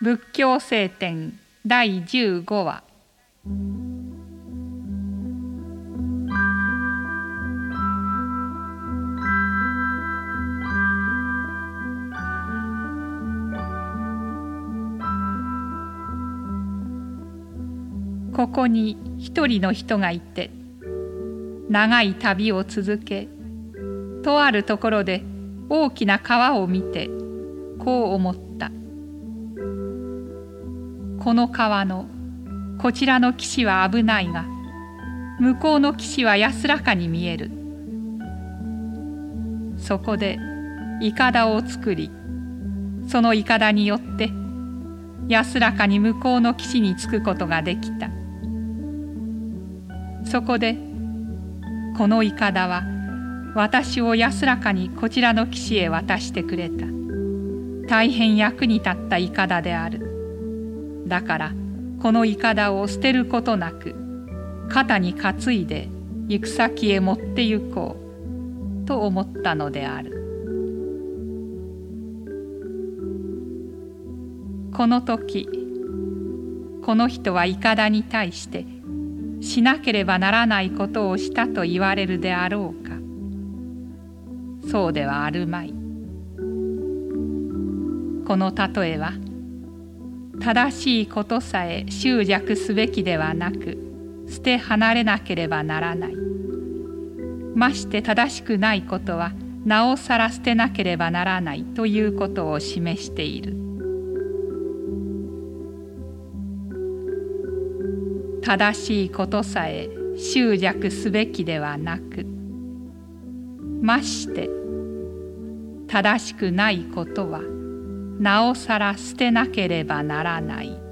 仏教聖典第15話。ここに一人の人がいて長い旅を続けとあるところで大きな川を見てこう思った。この川のこちらの岸は危ないが向こうの岸は安らかに見える。そこでいかだを作りそのいかだによって安らかに向こうの岸に着くことができた。そこでこのいかだは私を安らかにこちらの岸へ渡してくれた。大変役に立ったいかだである。だからこのいかだを捨てることなく肩に担いで行く先へ持って行こうと思ったのである。この時この人はいかだに対して「しなければならないことをしたと言われるであろうか。そうではあるまい。この例えは正しいことさえ執着すべきではなく捨て離れなければならないまして正しくないことはなおさら捨てなければならないということを示している。正しいことさえ執着すべきではなくまして正しくないことはなおさら捨てなければならない。